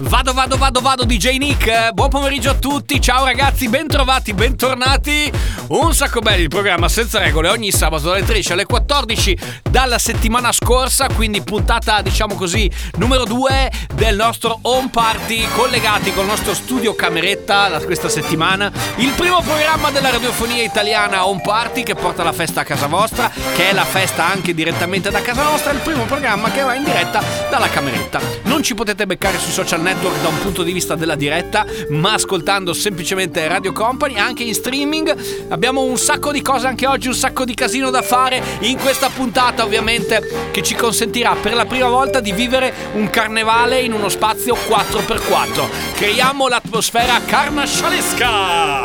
Vado, vado, vado, vado, DJ Nick. Buon pomeriggio a tutti. Ciao ragazzi, bentrovati, bentornati. Un sacco belli il programma senza regole ogni sabato dalle 13 alle 14 dalla settimana scorsa, quindi puntata, diciamo così, numero 2 del nostro home party collegati col nostro studio cameretta da questa settimana. Il primo programma della radiofonia italiana home party che porta la festa a casa vostra, che è la festa anche direttamente da casa nostra, il primo programma che va in diretta dalla cameretta. Non ci potete beccare sui social network da un punto di vista della diretta, ma ascoltando semplicemente Radio Company, anche in streaming. Abbiamo un sacco di cose anche oggi, un sacco di casino da fare in questa puntata, ovviamente, che ci consentirà per la prima volta di vivere un carnevale in uno spazio 4x4. Creiamo l'atmosfera carnascialesca!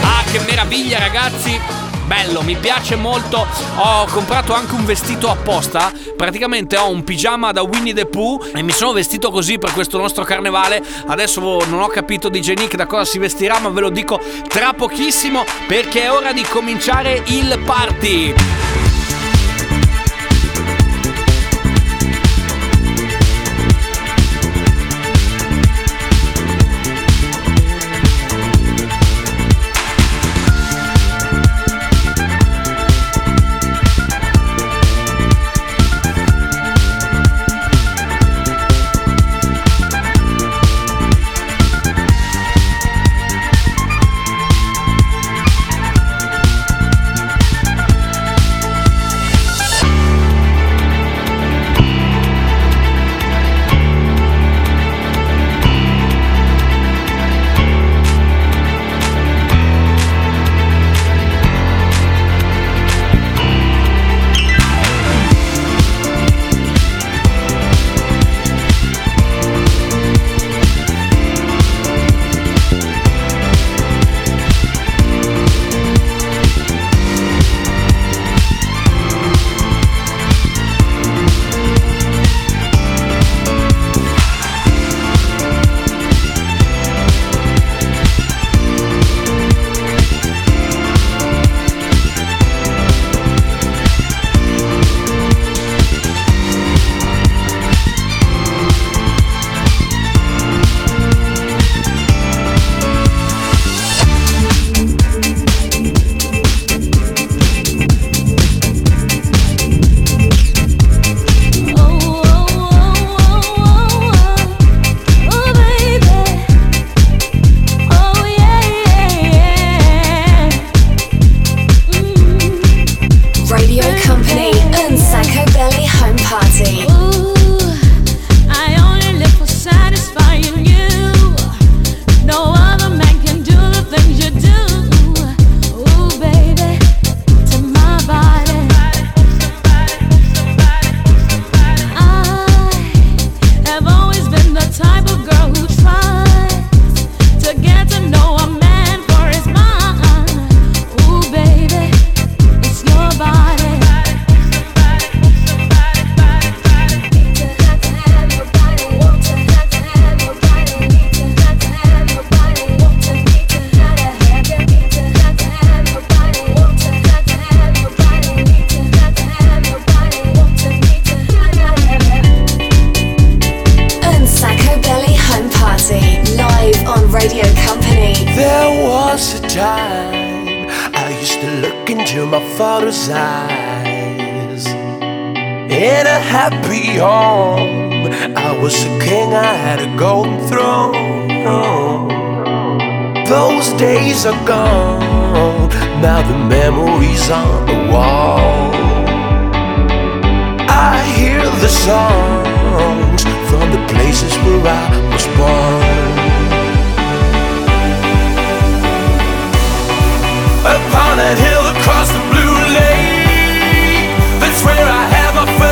Ah, che meraviglia, ragazzi! Bello, mi piace molto. Ho comprato anche un vestito apposta. Praticamente ho un pigiama da Winnie the Pooh e mi sono vestito così per questo nostro carnevale. Adesso non ho capito DJ Nick da cosa si vestirà, ma ve lo dico tra pochissimo perché è ora di cominciare il party. Had a golden throne. Those days are gone, now the memories on the wall. I hear the songs from the places where I was born. Upon that hill across the blue lake, that's where I had my first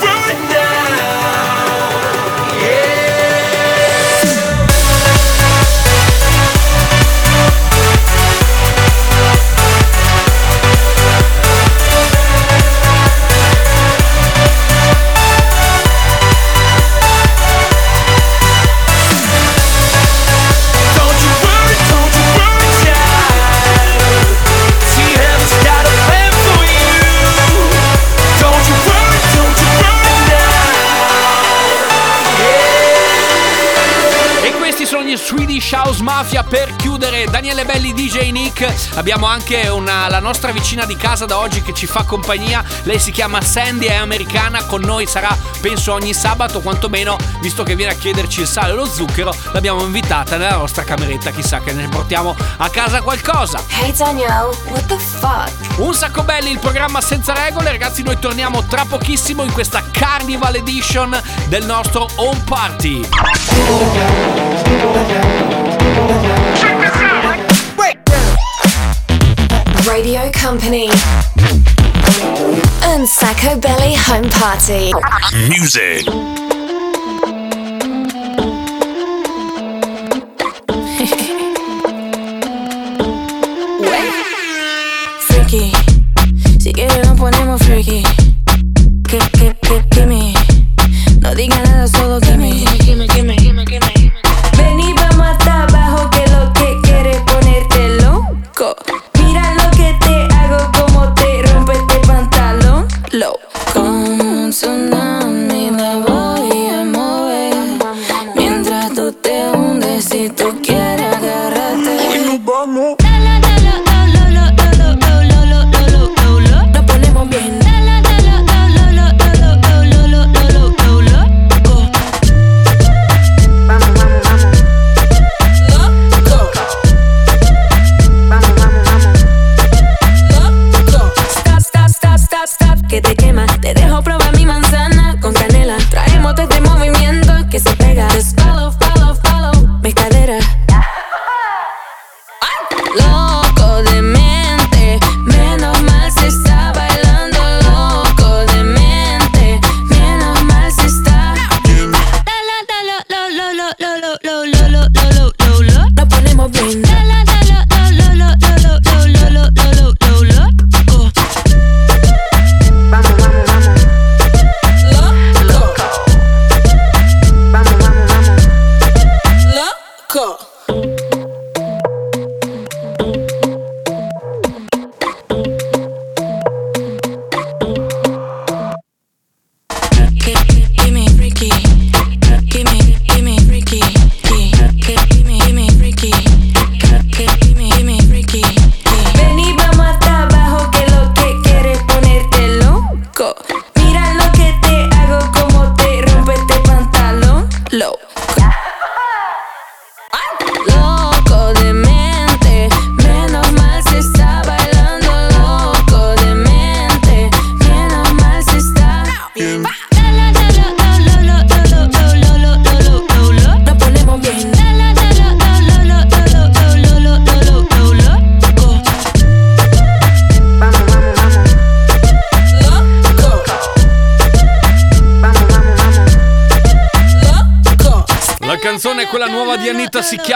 Mafia per chiudere. Daniele Belli DJ Nick. Abbiamo anche una, la nostra vicina di casa da oggi che ci fa compagnia. Lei si chiama Sandy è americana. Con noi sarà penso ogni sabato quantomeno visto che viene a chiederci il sale e lo zucchero l'abbiamo invitata nella nostra cameretta. Chissà che ne portiamo a casa qualcosa. Hey Danielle, what the fuck? un sacco belli il programma senza regole. Ragazzi noi torniamo tra pochissimo in questa Carnival Edition del nostro Home Party Radio Company. And Sacco Belly Home Party. Music. Freaky. Si quieres nos ponemos freaky. Que, que, que, gimme. No diga nada, solo gimme.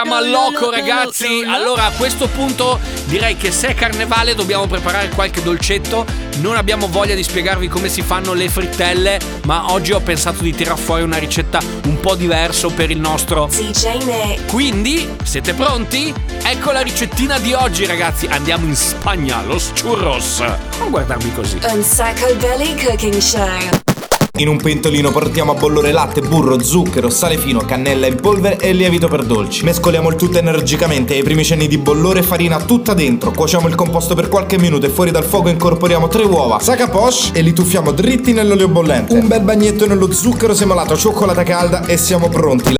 Chiama Loco, ragazzi. Allora, a questo punto direi che se è carnevale dobbiamo preparare qualche dolcetto. Non abbiamo voglia di spiegarvi come si fanno le frittelle, ma oggi ho pensato di tirar fuori una ricetta un po' diversa per il nostro. DJ Nick. Quindi, siete pronti? Ecco la ricettina di oggi, ragazzi. Andiamo in Spagna, los churros. Non guardarmi così. And Sacco Belly Cooking Show. In un pentolino portiamo a bollore latte, burro, zucchero, sale fino, cannella in polvere e lievito per dolci. Mescoliamo il tutto energicamente e ai primi cenni di bollore farina tutta dentro. Cuociamo il composto per qualche minuto e fuori dal fuoco incorporiamo tre uova, saca poche e li tuffiamo dritti nell'olio bollente. Un bel bagnetto nello zucchero semolato, cioccolata calda e siamo pronti.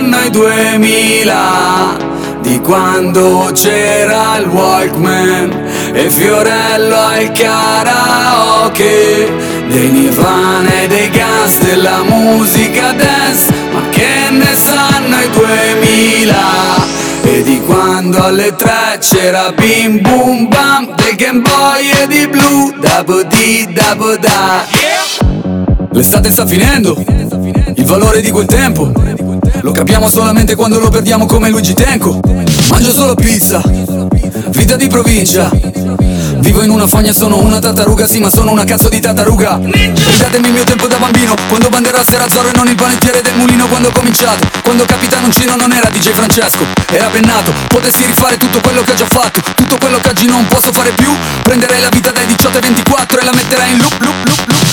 Ne sanno i 2000? Di quando c'era il Walkman e Fiorello al karaoke Dei Nirvana e dei gas della musica dance Ma che ne sanno i 2000? E di quando alle tre c'era bim bum bam Del Game Boy e di Blue Dabo di dabo da L'estate sta finendo Il valore di quel tempo Lo capiamo solamente quando lo perdiamo come Luigi Tenco. Mangio solo pizza. Vita di provincia. Vivo in una fogna, sono una tartaruga, sì ma sono una cazzo di tartaruga. Ridatemi il mio tempo da bambino. Quando banderasse era Zorro e non il panettiere del mulino. Quando ho cominciato, quando Capitano Uncino non era DJ Francesco. Era pennato, potessi rifare tutto quello che ho già fatto. Tutto quello che oggi non posso fare più. Prenderei la vita dai 18 ai 24 e la metterei in loop, loop, loop, loop,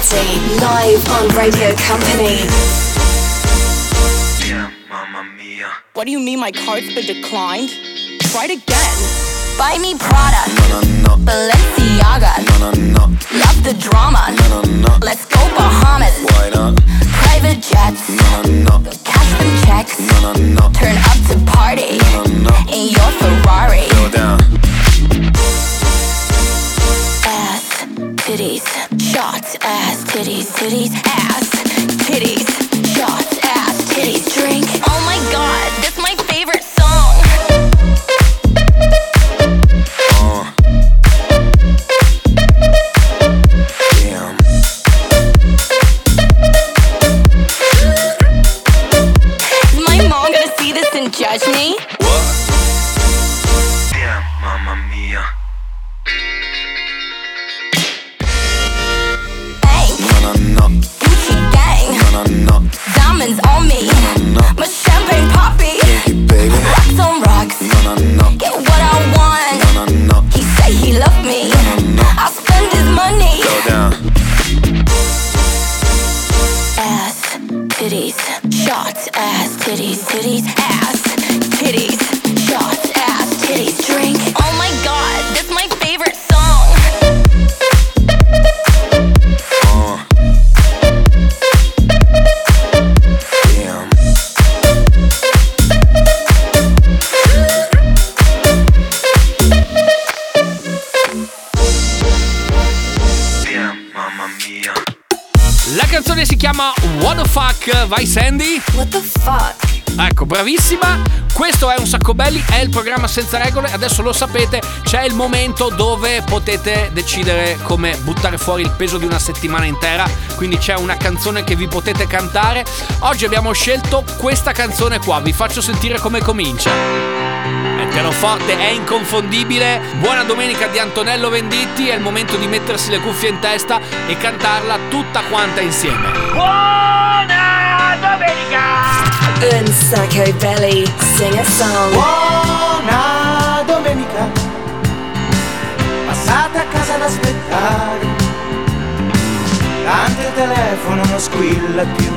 Party. Live on Radio Company. What do you mean my card's been declined? Try it again. Buy me Prada. No, no, no. Balenciaga. No, no, no. Love the drama. No, no, no. Let's go Bahamas. Why not? Private jets. No, no, Cash them checks. No, no, no. Turn up to party. No, no, no. In your Ferrari. Go down. Ass, titties, shots, ass, titties, titties, ass, titties, shots, ass, titties, drink. Oh my god, me, I spend his money. Go down. Ass, titties, shots, ass, titties, titties, ass, Vai Sandy? What the fuck? Ecco, bravissima. Questo è un sacco belli, è il programma senza regole. Adesso lo sapete, c'è il momento dove potete decidere come buttare fuori il peso di una settimana intera. Quindi c'è una canzone che vi potete cantare. Oggi abbiamo scelto questa canzone qua. Vi faccio sentire come comincia. È pianoforte, è inconfondibile. Buona domenica di Antonello Venditti. È il momento di mettersi le cuffie in testa e cantarla tutta quanta insieme. And Sacco Belly. Sing a song. Buona domenica, passate a casa ad aspettare. Tanto il telefono non squilla più.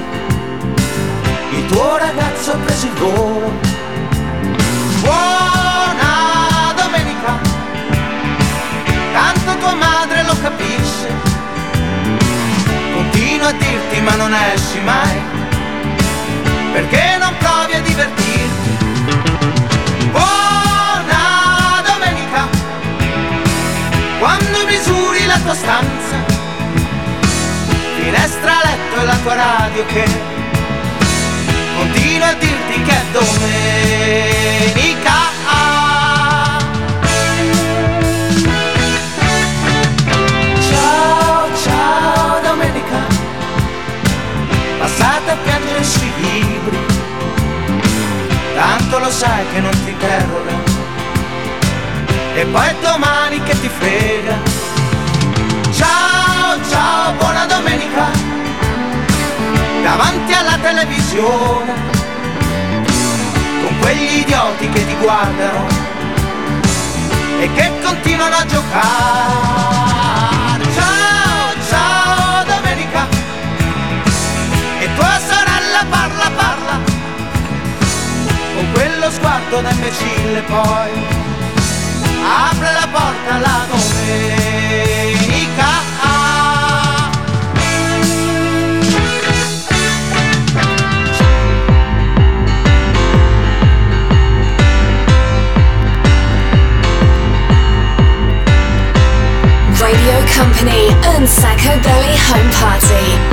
Il tuo ragazzo ha preso il volo. Buona domenica, tanto tua madre lo capisce. Continua a dirti ma non esci mai perché non provi a divertirti. Buona domenica, quando misuri la tua stanza, finestra, letto e la tua radio che continua a dirti che è domenica. Sui libri. Tanto lo sai che non ti di terrore. E poi è domani che ti frega. Ciao, ciao, buona domenica. Davanti alla televisione. Con quegli idioti che ti guardano. E che continuano a giocare. Ciao, quello sguardo da imbecille poi Apre la porta la domenica Radio Company and Sacco Home Party.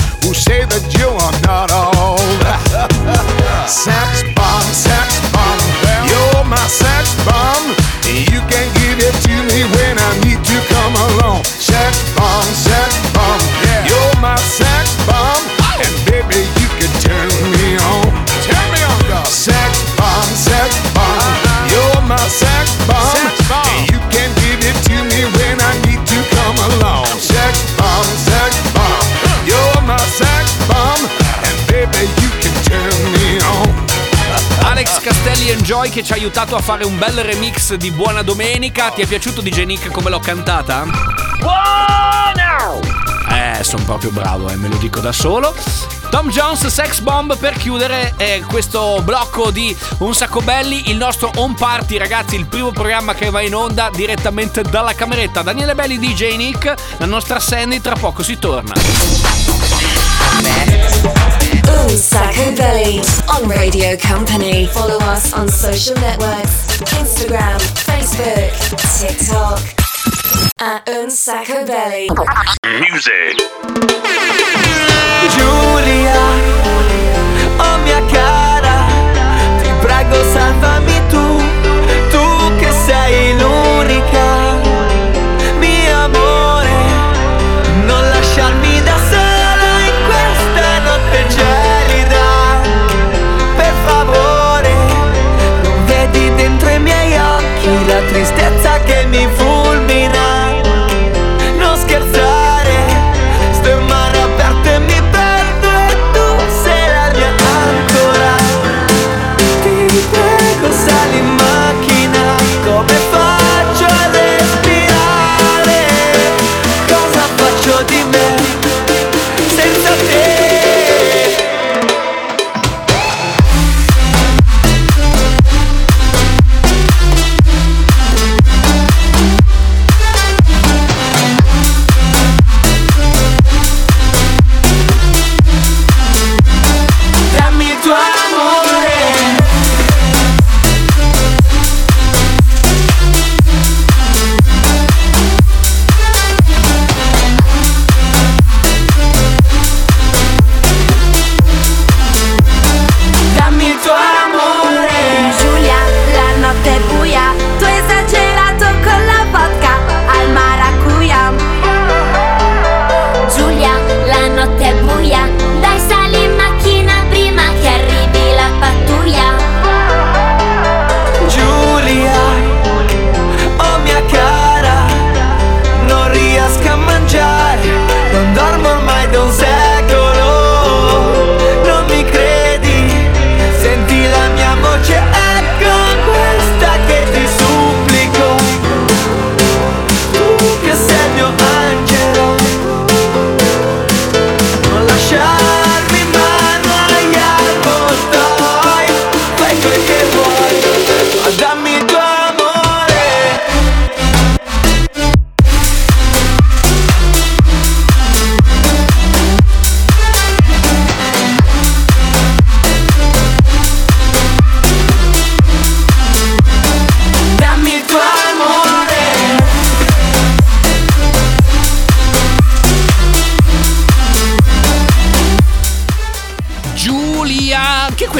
say that you are not all sex bomb, sex bomb. You're my sex bomb. You can give it to me when I need to come along. Sex bomb, sex Castelli Enjoy che ci ha aiutato a fare un bel remix di Buona Domenica. Ti è piaciuto DJ Nick come l'ho cantata? Eh, sono proprio bravo, eh, me lo dico da solo. Tom Jones Sex Bomb per chiudere eh, questo blocco di Un Sacco Belli, il nostro home party, ragazzi, il primo programma che va in onda direttamente dalla cameretta. Daniele Belli, DJ Nick, la nostra Sandy, tra poco si torna. Un Sacco Belly on Radio Company. Follow us on social networks Instagram, Facebook, TikTok. At Un Sacco Belly. Giulia, oh mia cara,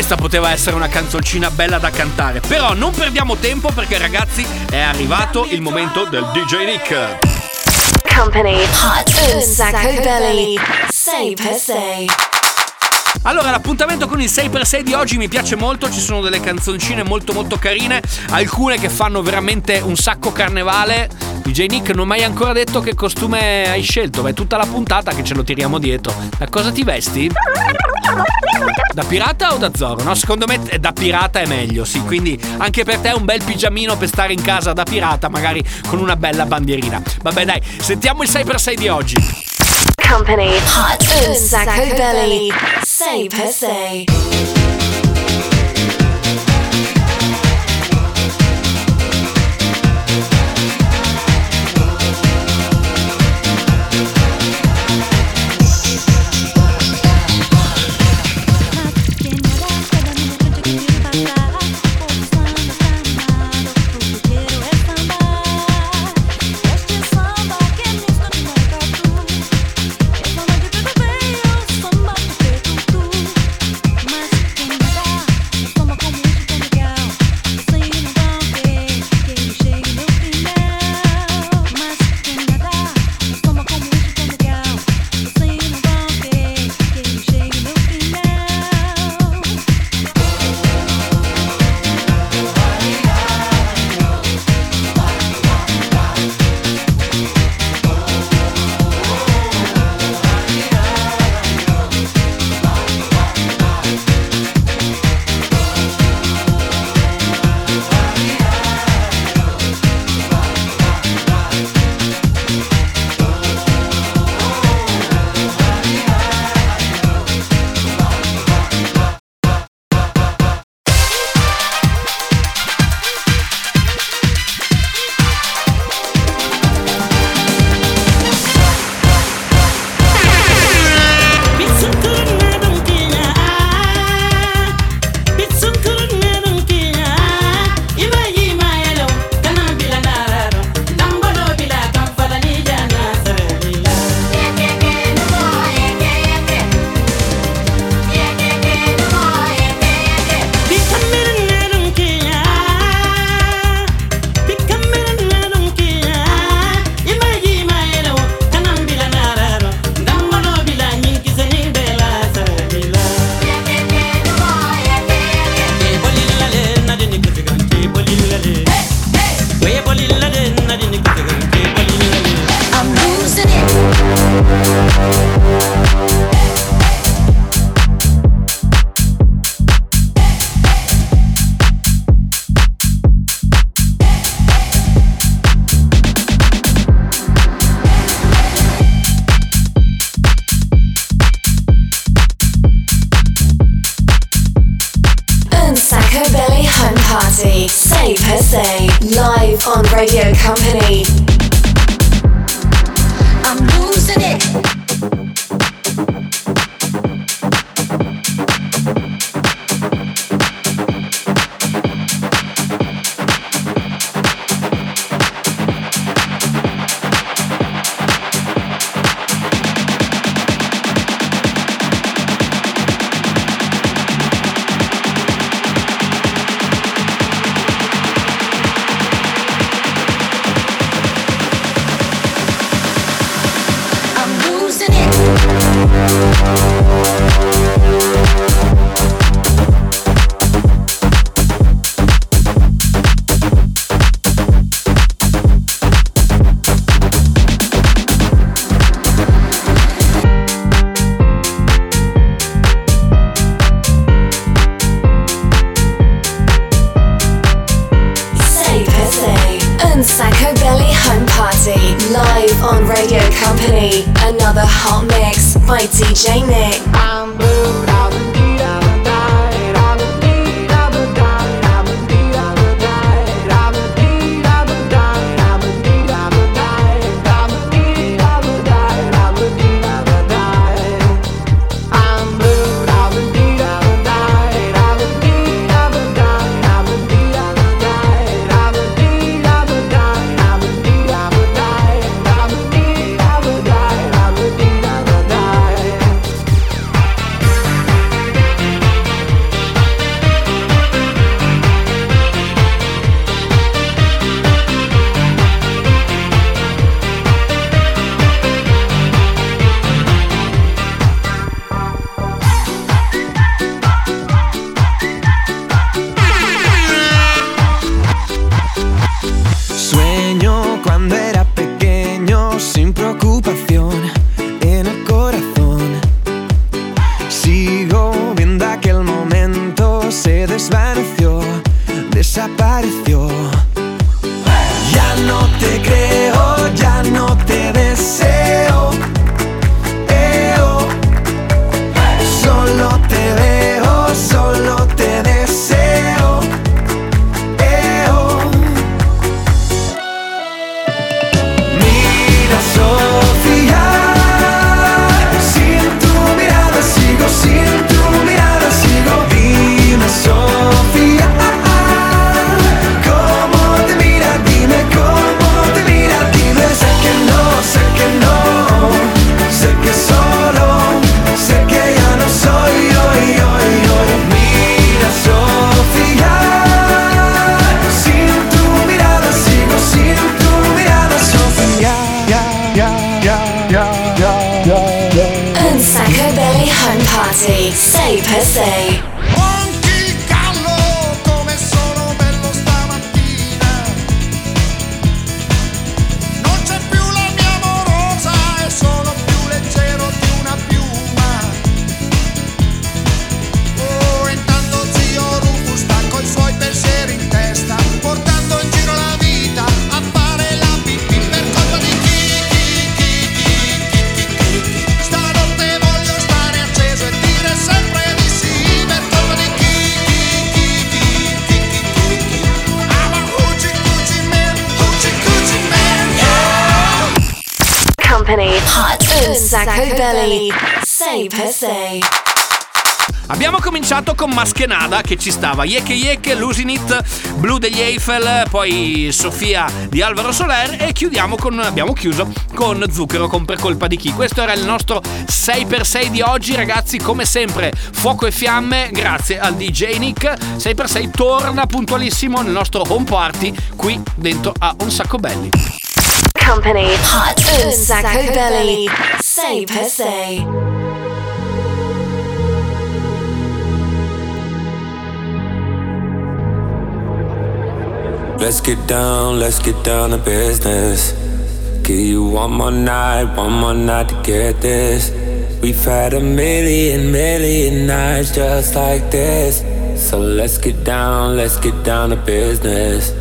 questa poteva essere una canzoncina bella da cantare. Però non perdiamo tempo perché ragazzi è arrivato il momento del DJ Nick. Company Hot un sacco belly. Say per say. Allora, l'appuntamento con il 6x6 di oggi mi piace molto, ci sono delle canzoncine molto molto carine, alcune che fanno veramente un sacco carnevale. DJ Nick non mi hai ancora detto che costume hai scelto, ma è tutta la puntata che ce lo tiriamo dietro. Da cosa ti vesti? Da pirata o da Zoro? No, secondo me eh, da pirata è meglio, sì. Quindi anche per te un bel pigiamino per stare in casa da pirata, magari con una bella bandierina. Vabbè, dai, sentiamo il 6x6 di oggi. Company Hot un sacco belly 6x6 Un Sacco Belly. Say per se. Abbiamo cominciato con Maschenada che ci stava, Yeke Yeke, Losing It, Blue degli Eiffel, poi Sofia di Alvaro Soler e chiudiamo con, abbiamo chiuso con Zucchero con Per colpa di chi. Questo era il nostro 6x6 di oggi ragazzi, come sempre fuoco e fiamme, grazie al DJ Nick. 6x6 torna puntualissimo nel nostro home party qui dentro a Un Sacco Belli. Company. Hot. Un Sacco Belly. Say per se. Let's get down, let's get down to business. Give you one more night, one more night to get this. We've had a million, million nights just like this. So let's get down, let's get down to business.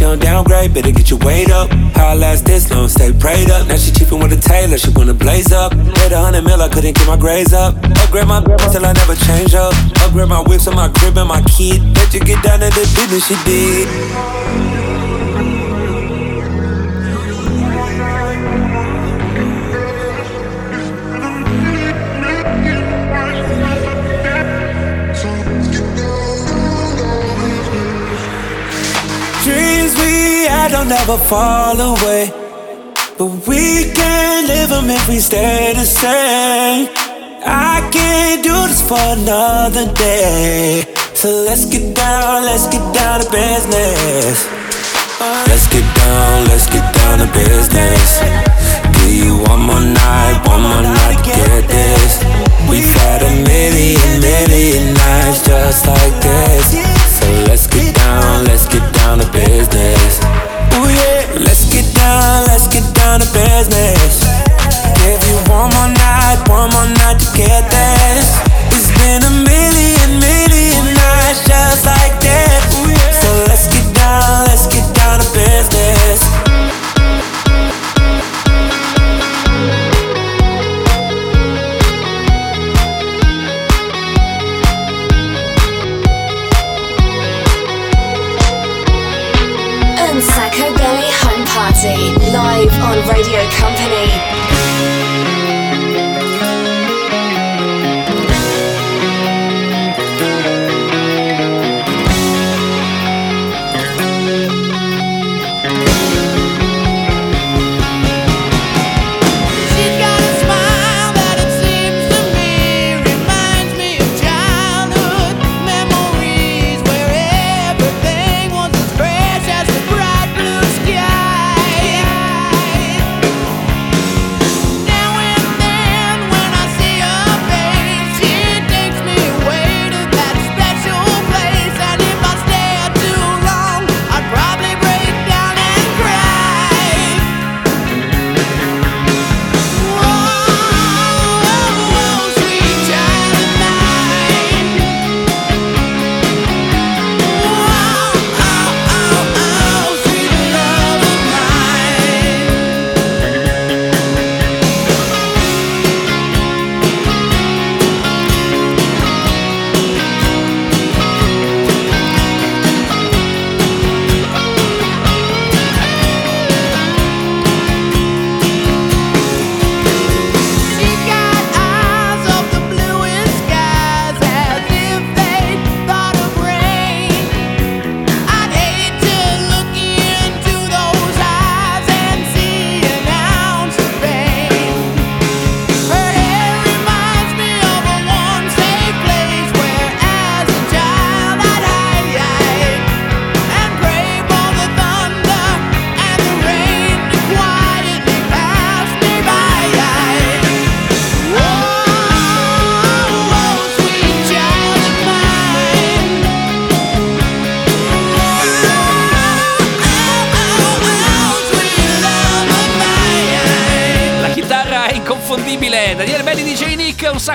She don't downgrade, better get your weight up. How I last this long, stay prayed up. Now she cheapin' with a tailor, she wanna blaze up. Hit a hundred mil, I couldn't get my grades up. Upgrade my till I never change up. Upgrade my whips on my crib and my kid. Let you get down to the business she did. Never fall away. But we can't live them if we stay the same. I can't do this for another day. So let's get down, let's get down to business. Let's get down, let's get down to business. Give you one more night, one more night to get this. We've had a million, million nights just like this. So let's get down, let's get down to business. Let's get down, let's get down to business. Give you one more night, one more night to get this. It's been a million, million nights just like this. So let's get down, let's get down to business.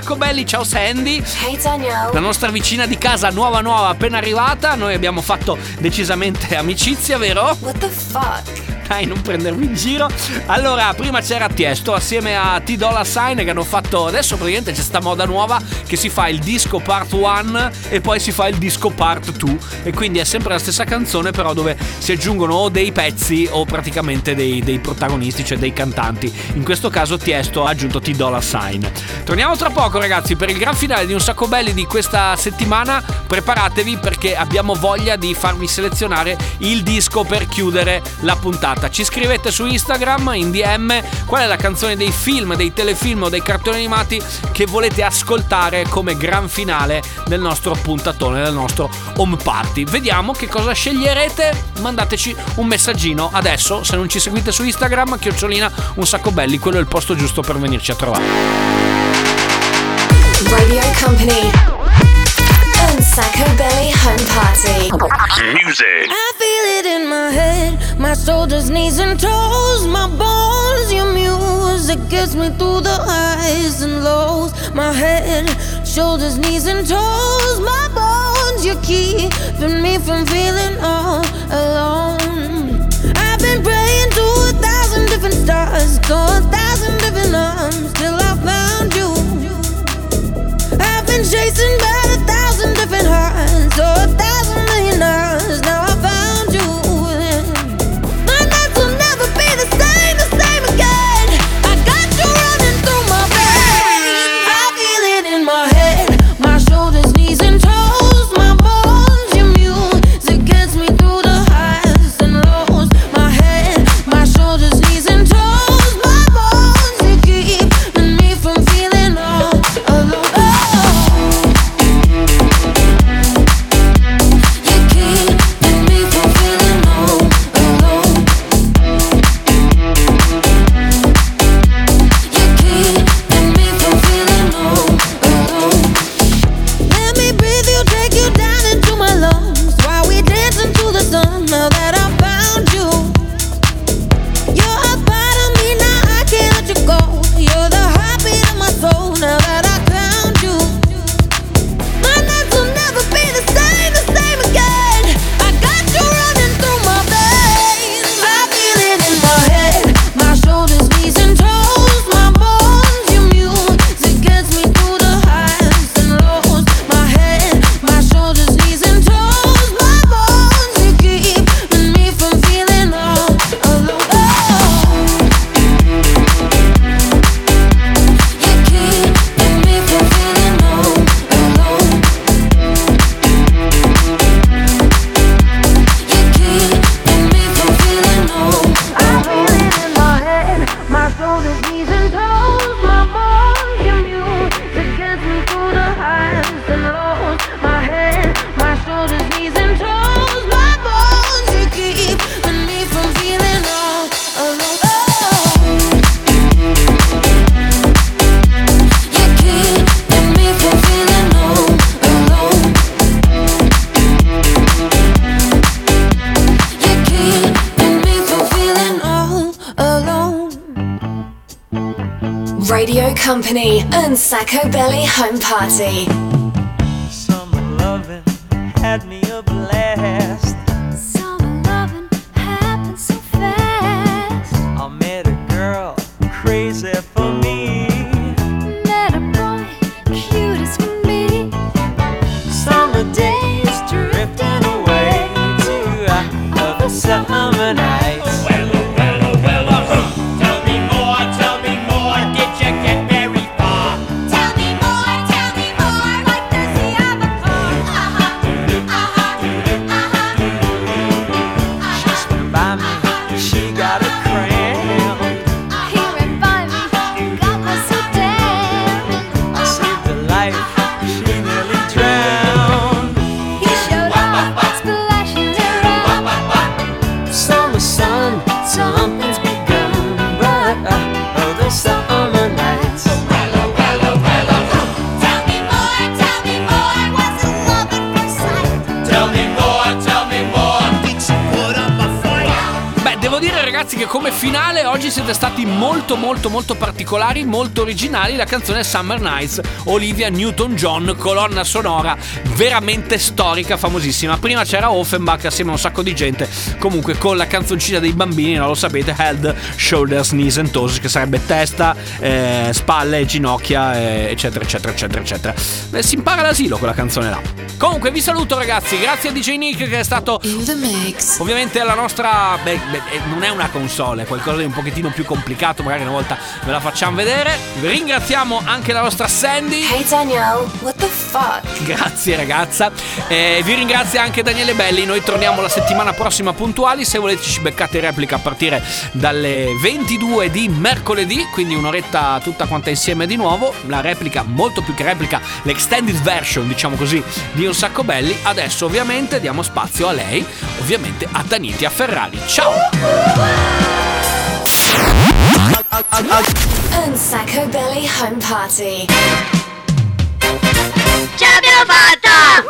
Sacco belli, ciao Sandy. Hey Danielle. La nostra vicina di casa nuova nuova appena arrivata, noi abbiamo fatto decisamente amicizia, vero? What the fuck? Dai, non prendermi in giro. Allora, prima c'era Tiesto assieme a T Dolla Sign che hanno fatto. Adesso praticamente c'è sta moda nuova che si fa il disco part 1 e poi si fa il disco part 2. E quindi è sempre la stessa canzone, però dove si aggiungono o dei pezzi o praticamente dei, dei protagonisti, cioè dei cantanti. In questo caso Tiesto ha aggiunto T Dolla Sign. Torniamo tra poco, ragazzi, per il gran finale di un sacco belli di questa settimana. Preparatevi perché abbiamo voglia di farvi selezionare il disco per chiudere la puntata. Ci scrivete su Instagram in DM qual è la canzone dei film, dei telefilm o dei cartoni animati che volete ascoltare come gran finale del nostro puntatone, del nostro home party. Vediamo che cosa sceglierete. Mandateci un messaggino adesso. Se non ci seguite su Instagram, chiocciolina un sacco belli, quello è il posto giusto per venirci a trovare. Radio Company. Sacco Belly Home Party. Music. I feel it in my head, my shoulders, knees, and toes, my bones. Your music gets me through the highs and lows. My head, shoulders, knees, and toes, my bones. You're keeping me from feeling all alone. I've been praying to a thousand different stars, to a thousand different arms, till I found you. I've been chasing by living her. And so a thousand. Company. and Sacco Belly Home Party. Ragazzi che come finale oggi siete stati molto molto molto particolari, molto originali. La canzone Summer Nights, Olivia Newton-John, colonna sonora veramente storica, famosissima. Prima c'era Offenbach assieme a un sacco di gente, comunque con la canzoncina dei bambini, non lo sapete, Head, Shoulders, Knees and Toes, che sarebbe testa, eh, spalle, ginocchia, eh, eccetera, eccetera, eccetera, eccetera. Eh, si impara all'asilo quella canzone là. Comunque vi saluto ragazzi, grazie a DJ Nick che è stato ovviamente la nostra beh, beh, eh, non è una console, è qualcosa di un pochettino più complicato, magari una volta ve la facciamo vedere. Ringraziamo anche la nostra Sandy. Hey Danielle, what the fuck? Grazie ragazza. E vi ringrazia anche Daniele Belli. Noi torniamo la settimana prossima puntuali. Se volete ci beccate in replica a partire dalle 22 di mercoledì, quindi un'oretta tutta quanta insieme di nuovo. La replica, molto più che replica, l'extended version, diciamo così, di Un Sacco Belli. Adesso ovviamente diamo spazio a lei, ovviamente a Daniti, a Ferrari. Ciao! and Sacco Belly Home Party. Ciao, mio fatto!